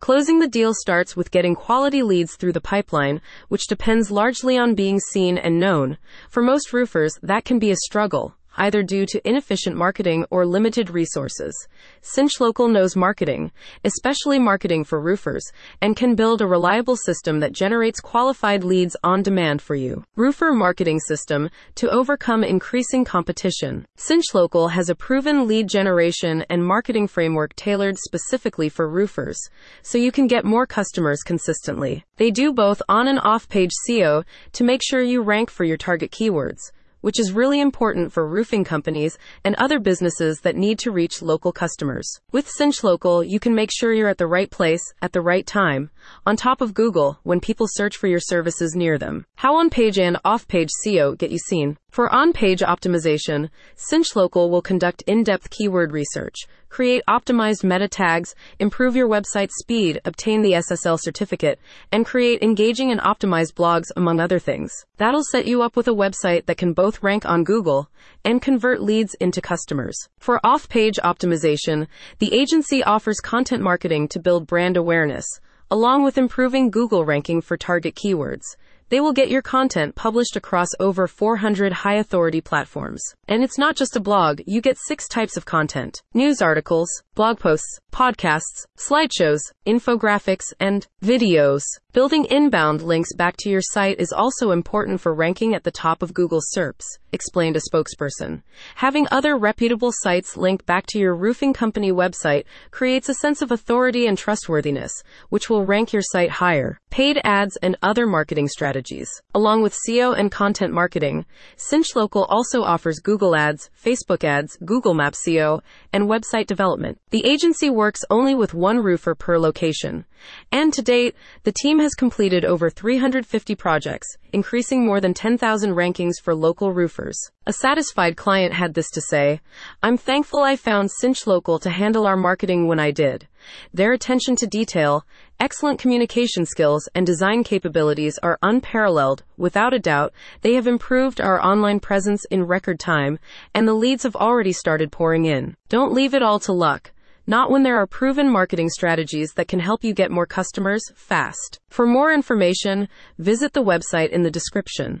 Closing the deal starts with getting quality leads through the pipeline, which depends largely on being seen and known. For most roofers, that can be a struggle either due to inefficient marketing or limited resources. Cinch Local knows marketing, especially marketing for roofers, and can build a reliable system that generates qualified leads on demand for you. Roofer marketing system to overcome increasing competition. Cinch Local has a proven lead generation and marketing framework tailored specifically for roofers, so you can get more customers consistently. They do both on and off page SEO to make sure you rank for your target keywords which is really important for roofing companies and other businesses that need to reach local customers. With Cinch Local, you can make sure you're at the right place at the right time, on top of Google when people search for your services near them. How on page and off page SEO get you seen? For on page optimization, Cinch Local will conduct in depth keyword research, create optimized meta tags, improve your website speed, obtain the SSL certificate, and create engaging and optimized blogs, among other things. That'll set you up with a website that can both rank on Google and convert leads into customers. For off page optimization, the agency offers content marketing to build brand awareness, along with improving Google ranking for target keywords. They will get your content published across over 400 high authority platforms. And it's not just a blog, you get six types of content news articles, blog posts, podcasts, slideshows, infographics, and videos. Building inbound links back to your site is also important for ranking at the top of Google SERPs, explained a spokesperson. Having other reputable sites link back to your roofing company website creates a sense of authority and trustworthiness, which will rank your site higher. Paid ads and other marketing strategies. Along with SEO and content marketing, Cinch Local also offers Google Ads, Facebook Ads, Google Maps SEO, and website development. The agency works only with one roofer per location. And to date, the team has completed over 350 projects, increasing more than 10,000 rankings for local roofers. A satisfied client had this to say I'm thankful I found Cinch Local to handle our marketing when I did. Their attention to detail, excellent communication skills, and design capabilities are unparalleled. Without a doubt, they have improved our online presence in record time, and the leads have already started pouring in. Don't leave it all to luck not when there are proven marketing strategies that can help you get more customers fast. For more information, visit the website in the description.